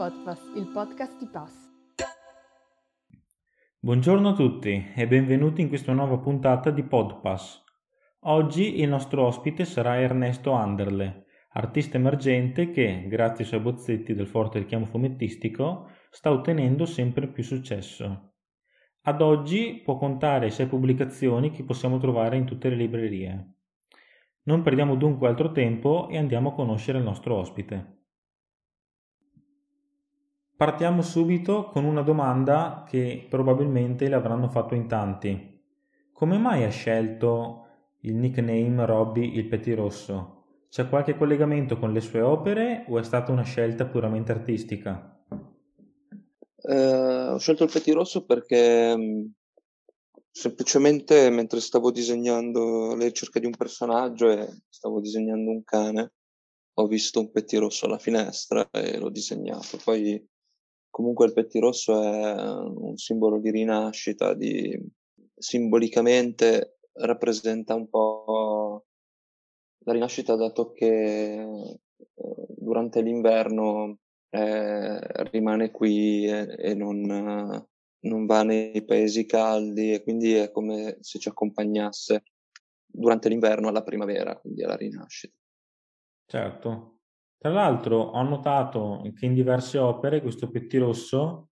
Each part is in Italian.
Podpass, il podcast di Pass. Buongiorno a tutti e benvenuti in questa nuova puntata di Podpass. Oggi il nostro ospite sarà Ernesto Anderle, artista emergente che, grazie ai suoi bozzetti del forte richiamo fumettistico, sta ottenendo sempre più successo. Ad oggi può contare sei pubblicazioni che possiamo trovare in tutte le librerie. Non perdiamo dunque altro tempo e andiamo a conoscere il nostro ospite. Partiamo subito con una domanda che probabilmente le avranno fatto in tanti. Come mai ha scelto il nickname Robby il Pettirosso? C'è qualche collegamento con le sue opere o è stata una scelta puramente artistica? Eh, ho scelto il pettirosso perché mh, semplicemente mentre stavo disegnando le ricerche di un personaggio e stavo disegnando un cane, ho visto un pettirosso alla finestra e l'ho disegnato. Poi comunque il pettirosso è un simbolo di rinascita, di, simbolicamente rappresenta un po' la rinascita dato che eh, durante l'inverno eh, rimane qui e, e non, non, va nei paesi caldi e quindi è come se ci accompagnasse durante l'inverno alla primavera, quindi alla rinascita. Certo. Tra l'altro ho notato che in diverse opere questo pettirosso,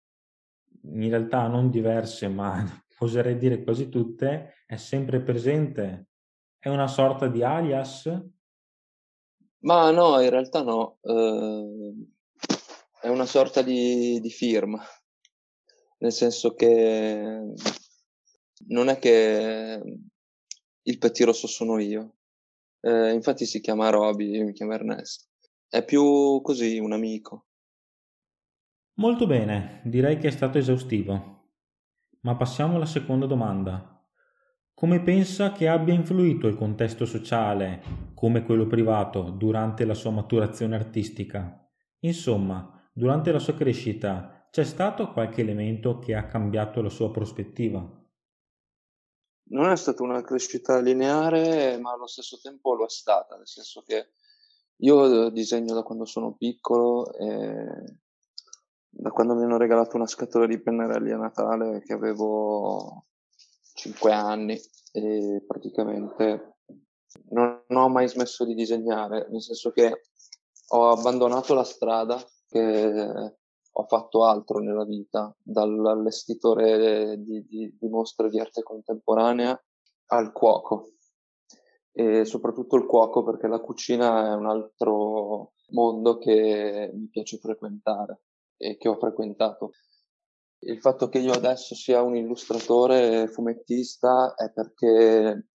in realtà non diverse, ma oserei dire quasi tutte, è sempre presente è una sorta di alias? Ma no, in realtà no. Eh, è una sorta di, di firma, nel senso che non è che il pettirosso sono io. Eh, infatti si chiama Roby, io mi chiamo Ernesto. È più così, un amico. Molto bene, direi che è stato esaustivo. Ma passiamo alla seconda domanda. Come pensa che abbia influito il contesto sociale, come quello privato, durante la sua maturazione artistica? Insomma, durante la sua crescita c'è stato qualche elemento che ha cambiato la sua prospettiva? Non è stata una crescita lineare, ma allo stesso tempo lo è stata, nel senso che io disegno da quando sono piccolo e da quando mi hanno regalato una scatola di pennarelli a Natale che avevo 5 anni e praticamente non ho mai smesso di disegnare, nel senso che ho abbandonato la strada che ho fatto altro nella vita, dall'allestitore di, di, di mostre di arte contemporanea al cuoco e soprattutto il cuoco perché la cucina è un altro mondo che mi piace frequentare e che ho frequentato. Il fatto che io adesso sia un illustratore fumettista è perché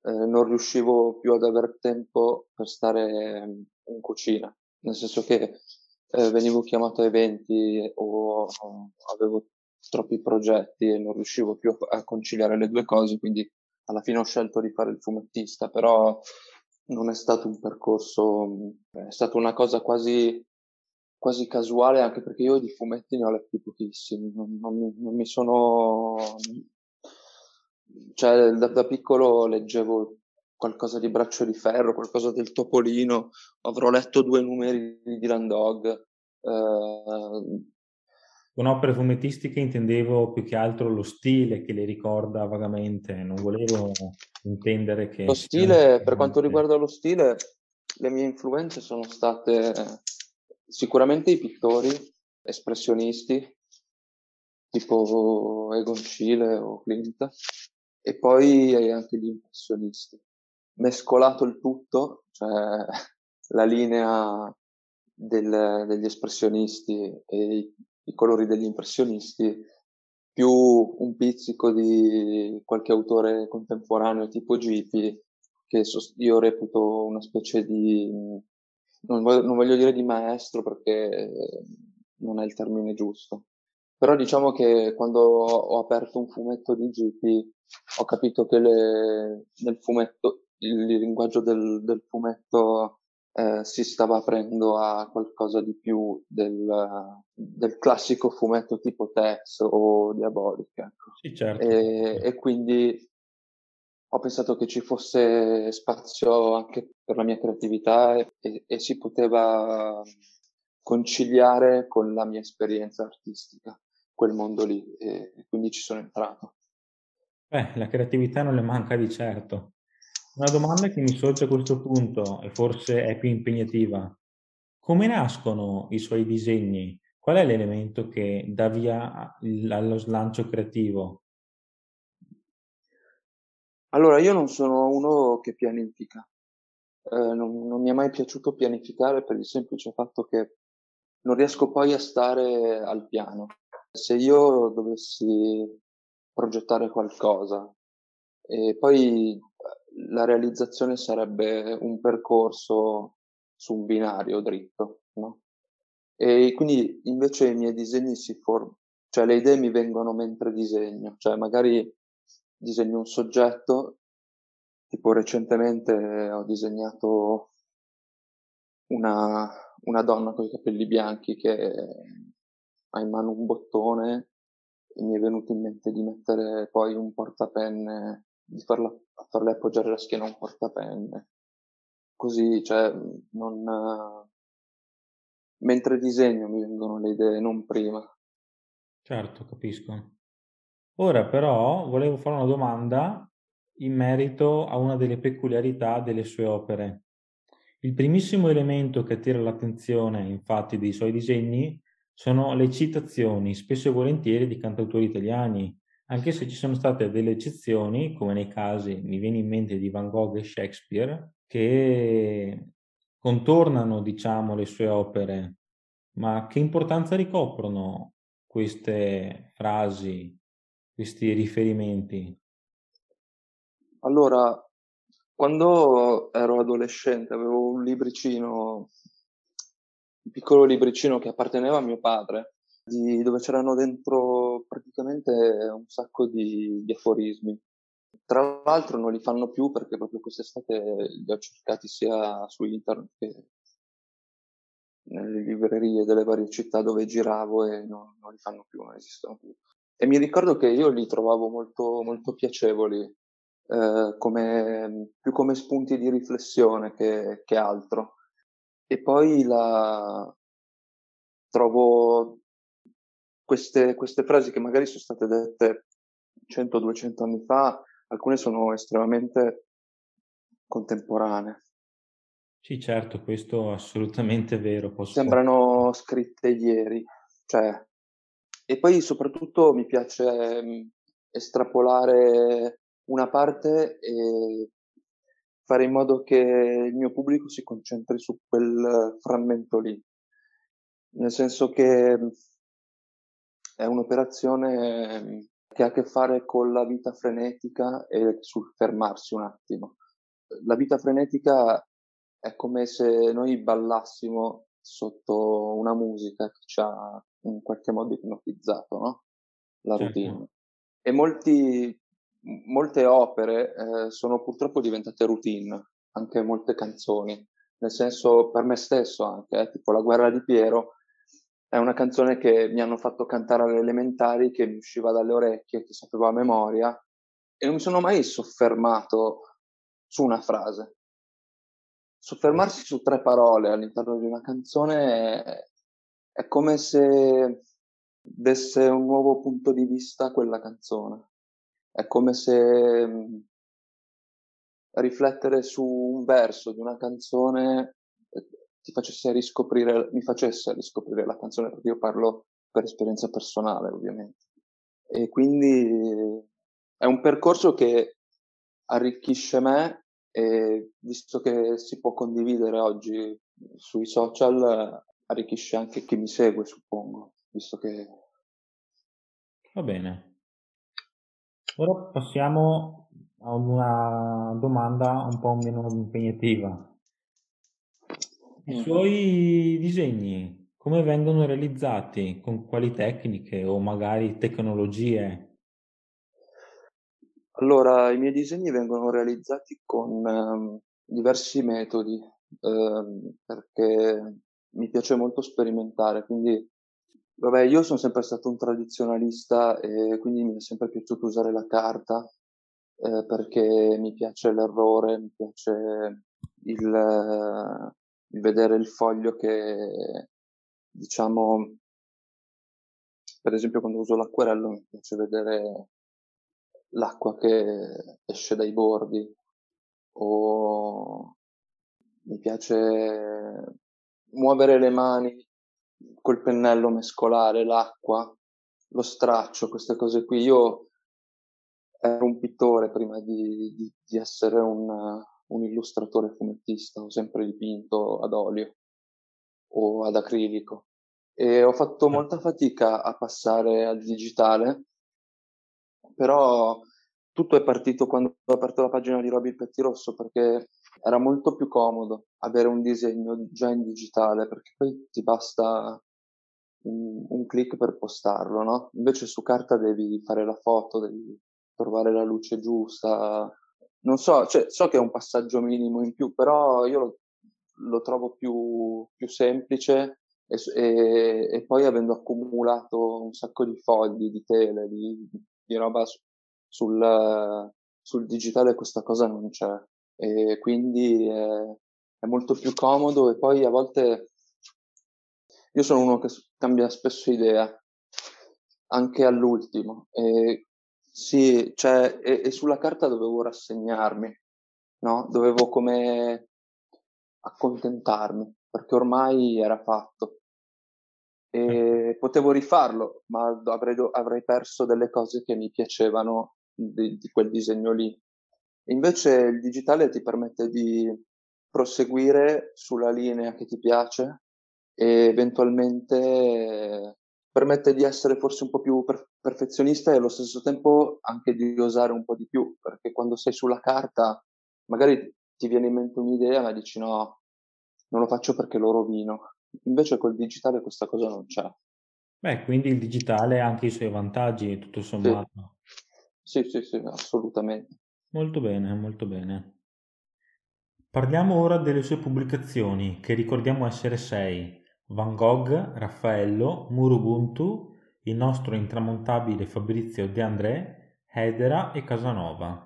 eh, non riuscivo più ad avere tempo per stare in cucina, nel senso che eh, venivo chiamato a eventi o, o, avevo troppi progetti e non riuscivo più a, conciliare le due cose, quindi alla fine ho scelto di fare il fumettista, però non è stato un percorso, è stata una cosa quasi quasi casuale anche perché io di fumetti ne ho letti pochissimi, non, non, non mi, sono... cioè da, da, piccolo leggevo qualcosa di Braccio di Ferro, qualcosa del Topolino, avrò letto due numeri di Dylan Dog. Eh... Con opere fumettistiche intendevo più che altro lo stile che le ricorda vagamente, non volevo intendere che... Lo stile, per quanto riguarda lo stile, le mie influenze sono state Sicuramente i pittori espressionisti, tipo Egon Schiele o Klimt, e poi anche gli impressionisti. Mescolato il tutto, cioè la linea del, degli espressionisti e i, colori degli impressionisti, più un pizzico di qualche autore contemporaneo tipo Gipi, che io reputo una specie di non voglio, non voglio dire di maestro perché non è il termine giusto. Però diciamo che quando ho aperto un fumetto di GP ho capito che le, nel fumetto, il linguaggio del, del fumetto eh, si stava aprendo a qualcosa di più del, del classico fumetto tipo Tex o Diabolic. Ecco. Sì, certo. e, e quindi ho pensato che ci fosse spazio anche per la mia creatività e, e, e si poteva conciliare con la mia esperienza artistica, quel mondo lì, e, e quindi ci sono entrato. Beh, la creatività non le manca di certo. Una domanda che mi sorge a questo punto, e forse è più impegnativa. Come nascono i suoi disegni? Qual è l'elemento che dà via allo slancio creativo? Allora, io non sono uno che pianifica. Eh, non, non mi è mai piaciuto pianificare per il semplice fatto che non riesco poi a stare al piano. Se io dovessi progettare qualcosa e poi la realizzazione sarebbe un percorso su un binario dritto, no? E quindi invece i miei disegni si formano, cioè le idee mi vengono mentre disegno, cioè magari disegno un soggetto, tipo recentemente ho disegnato una, una donna con i capelli bianchi che ha in mano un bottone e mi è venuto in mente di mettere poi un portapenne, di farla, farle appoggiare la schiena a un portapenne. Così, cioè, non... Mentre disegno mi vengono le idee, non prima. Certo, capisco. Ora però volevo fare una domanda in merito a una delle peculiarità delle sue opere. Il primissimo elemento che attira l'attenzione, infatti, dei suoi disegni sono le citazioni, spesso e volentieri, di cantautori italiani, anche se ci sono state delle eccezioni, come nei casi, mi viene in mente, di Van Gogh e Shakespeare, che contornano, diciamo, le sue opere. Ma che importanza ricoprono queste frasi, questi riferimenti? Allora, quando ero adolescente avevo un libricino, un piccolo libricino che apparteneva a mio padre, di, dove c'erano dentro praticamente un sacco di, di aforismi. Tra l'altro non li fanno più perché proprio quest'estate li ho cercati sia su internet che nelle librerie delle varie città dove giravo e non, non li fanno più, non esistono più. E mi ricordo che io li trovavo molto, molto piacevoli eh, come, più come spunti di riflessione che, che altro. E poi la, trovo queste, queste frasi che magari sono state dette 100-200 anni fa, alcune sono estremamente contemporanee. Sì, certo, questo è assolutamente vero. Posso... Sembrano scritte ieri. Cioè, e poi soprattutto mi piace mm, estrapolare una parte e fare in modo che il mio pubblico si concentri su quel frammento lì. Nel senso che è un'operazione che ha a che fare con la vita frenetica e sul fermarsi un attimo. La vita frenetica è come se noi ballassimo sotto una musica che ci ha in qualche modo ipnotizzato, no? La certo. routine. Certo. E molti molte opere eh, sono purtroppo diventate routine, anche molte canzoni, nel senso per me stesso anche, eh, tipo La guerra di Piero è una canzone che mi hanno fatto cantare alle elementari, che mi usciva dalle orecchie, che sapevo a memoria, e non mi sono mai soffermato su una frase. Soffermarsi su tre parole all'interno di una canzone è, è come se desse un nuovo punto di vista a quella canzone. È come se riflettere su un verso di una canzone ti facesse riscoprire, mi facesse riscoprire la canzone, perché io parlo per esperienza personale, ovviamente. E quindi è un percorso che arricchisce me e visto che si può condividere oggi sui social, arricchisce anche chi mi segue, suppongo, visto che... Va bene. Ora passiamo a una domanda un po' meno impegnativa. I mm. suoi disegni come vengono realizzati? Con quali tecniche o magari tecnologie? Allora, i miei disegni vengono realizzati con um, diversi metodi um, perché mi piace molto sperimentare, quindi Vabbè, io sono sempre stato un tradizionalista e quindi mi è sempre piaciuto usare la carta eh, perché mi piace l'errore, mi piace il, il vedere il foglio che, diciamo, per esempio quando uso l'acquerello mi piace vedere l'acqua che esce dai bordi o mi piace muovere le mani col pennello, mescolare l'acqua, lo straccio, queste cose qui. Io ero un pittore prima di, di, di essere un, un illustratore fumettista, ho sempre dipinto ad olio o ad acrilico e ho fatto molta fatica a passare al digitale, però tutto è partito quando ho aperto la pagina di Roby Pettirosso perché era molto più comodo avere un disegno già in digitale perché poi ti basta un, un clic per postarlo, no? Invece su carta devi fare la foto, devi trovare la luce giusta. Non so, cioè, so che è un passaggio minimo in più, però io lo, lo trovo più, più semplice e, e, e, poi avendo accumulato un sacco di fogli, di tele, di, di roba su, sul, sul digitale questa cosa non c'è e quindi è, è molto più comodo e poi a volte io sono uno che cambia spesso idea, anche all'ultimo. E, sì, cioè, e, e, sulla carta dovevo rassegnarmi, no? Dovevo come accontentarmi, perché ormai era fatto. E potevo rifarlo, ma avrei, avrei perso delle cose che mi piacevano di, di quel disegno lì. Invece il digitale ti permette di proseguire sulla linea che ti piace e eventualmente permette di essere forse un po' più per- perfezionista e allo stesso tempo anche di osare un po' di più, perché quando sei sulla carta magari ti viene in mente un'idea ma dici no, non lo faccio perché lo rovino. Invece col digitale questa cosa non c'è. Beh, quindi il digitale ha anche i suoi vantaggi, tutto sommato. Sì, sì, sì, sì assolutamente. Molto bene, molto bene. Parliamo ora delle sue pubblicazioni, che ricordiamo essere sei: Van Gogh, Raffaello, Murubuntu, il nostro intramontabile Fabrizio De André, Hedera e Casanova.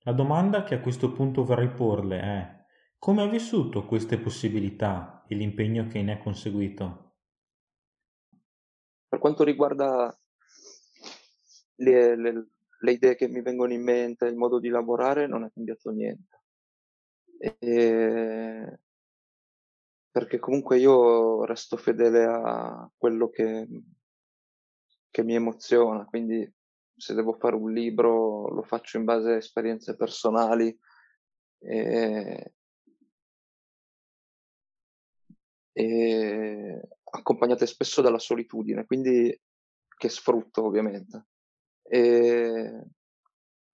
La domanda che a questo punto vorrei porle è: come ha vissuto queste possibilità e l'impegno che ne è conseguito? Per quanto riguarda le, le, le idee che mi vengono in mente, il modo di lavorare, non è cambiato niente. E... Perché comunque io resto fedele a quello che, che mi emoziona, quindi se devo fare un libro lo faccio in base a esperienze personali e, e accompagnate spesso dalla solitudine, quindi che sfrutto ovviamente. E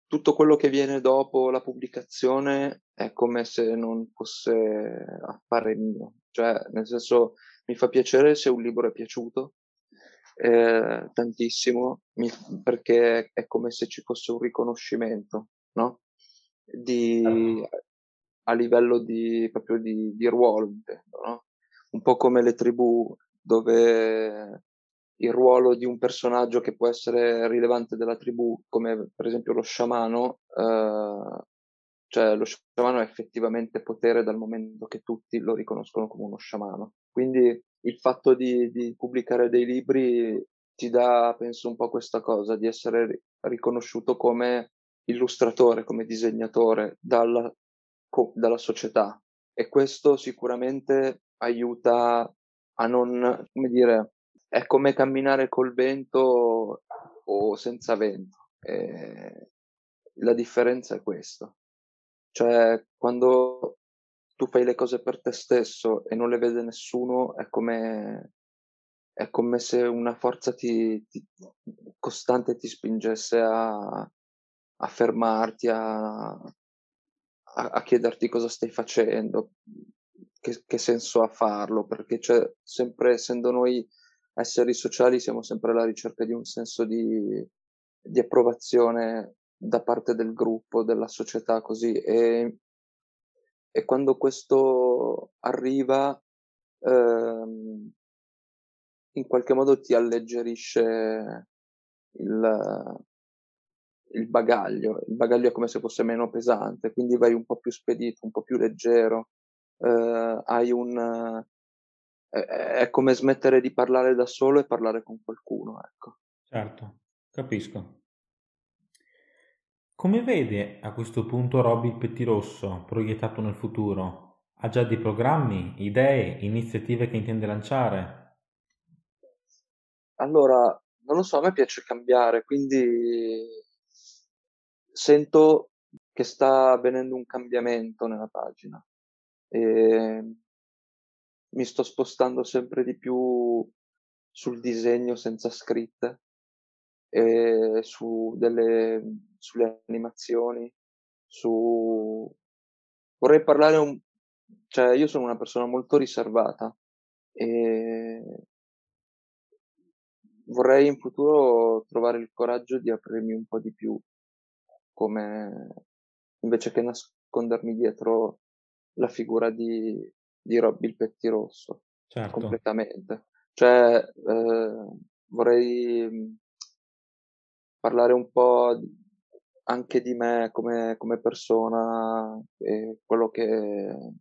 tutto quello che viene dopo la pubblicazione è come se non fosse affare mio, cioè nel senso mi fa piacere se un libro è piaciuto eh, tantissimo mi, perché è come se ci fosse un riconoscimento, no? Di, a livello di, proprio di, di ruolo, no? Un po' come le tribù dove il ruolo di un personaggio che può essere rilevante della tribù, come per esempio lo sciamano, eh, cioè lo sciamano ha effettivamente potere dal momento che tutti lo riconoscono come uno sciamano. Quindi il fatto di, di pubblicare dei libri ti dà, penso, un po' questa cosa, di essere riconosciuto come illustratore, come disegnatore dalla, co, dalla società. E questo sicuramente aiuta a non, come dire, è come camminare col vento o senza vento. E la differenza è questa. Cioè, quando tu fai le cose per te stesso e non le vede nessuno, è come, è come se una forza ti, ti, costante ti spingesse a, a fermarti, a, a, a, chiederti cosa stai facendo, che, che senso ha farlo, perché c'è sempre essendo noi esseri sociali siamo sempre alla ricerca di un senso di, di approvazione da parte del gruppo, della società, così. E, e quando questo arriva, ehm, in qualche modo ti alleggerisce il, il bagaglio. Il bagaglio è come se fosse meno pesante, quindi vai un po' più spedito, un po' più leggero. Eh, hai un, è, come smettere di parlare da solo e parlare con qualcuno, ecco. Certo, capisco. Come vede a questo punto Robby il pettirosso proiettato nel futuro? Ha già dei programmi, idee, iniziative che intende lanciare? Allora, non lo so, a me piace cambiare, quindi sento che sta avvenendo un cambiamento nella pagina e mi sto spostando sempre di più sul disegno senza scritte e su delle, sulle animazioni, su... Vorrei parlare un... cioè io sono una persona molto riservata e vorrei in futuro trovare il coraggio di aprirmi un po' di più, come invece che nascondermi dietro la figura di, di Robby il pettirosso certo. completamente. Cioè, eh, vorrei parlare un po' anche di me come, come persona e quello che,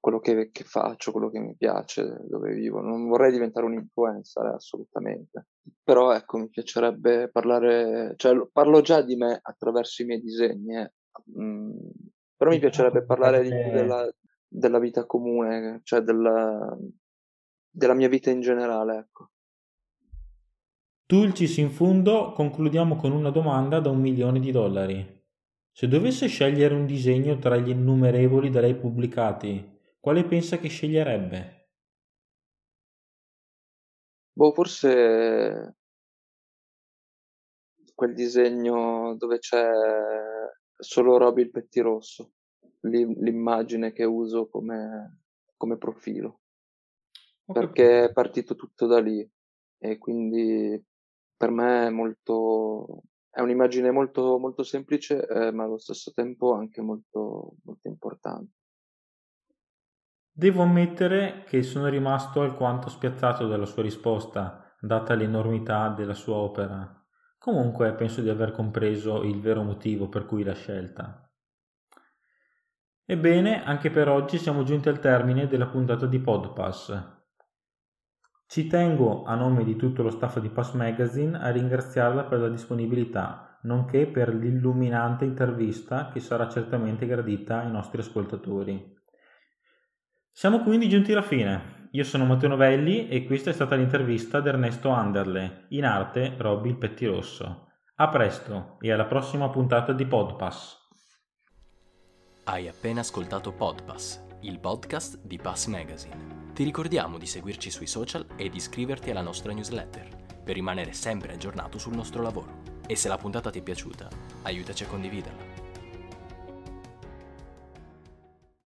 quello che, che, faccio, quello che mi piace, dove vivo. Non vorrei diventare un influencer, assolutamente. Però ecco, mi piacerebbe parlare, cioè parlo già di me attraverso i miei disegni, eh. mm, però mi piacerebbe parlare di più della, della vita comune, cioè della, della mia vita in generale, ecco. Dulcis in fondo concludiamo con una domanda da un milione di dollari. Se dovesse scegliere un disegno tra gli innumerevoli da lei pubblicati, quale pensa che sceglierebbe? Boh, forse quel disegno dove c'è solo Roby il pettirosso, l'immagine che uso come, come profilo. Perché è partito tutto da lì e quindi per me è molto è un'immagine molto, molto semplice, eh, ma allo stesso tempo anche molto, molto importante. Devo ammettere che sono rimasto alquanto spiazzato dalla sua risposta, data l'enormità della sua opera. Comunque penso di aver compreso il vero motivo per cui l'ha scelta. Ebbene, anche per oggi siamo giunti al termine della puntata di Podpass, ci tengo, a nome di tutto lo staff di Pass Magazine, a ringraziarla per la disponibilità, nonché per l'illuminante intervista che sarà certamente gradita ai nostri ascoltatori. Siamo quindi giunti alla fine. Io sono Matteo Novelli e questa è stata l'intervista di Ernesto Anderle, in arte Robby il Pettirosso. A presto e alla prossima puntata di Podpass. Hai appena ascoltato Podpass, il podcast di Pass Magazine. Ti ricordiamo di seguirci sui social e di iscriverti alla nostra newsletter per rimanere sempre aggiornato sul nostro lavoro. E se la puntata ti è piaciuta, aiutaci a condividerla.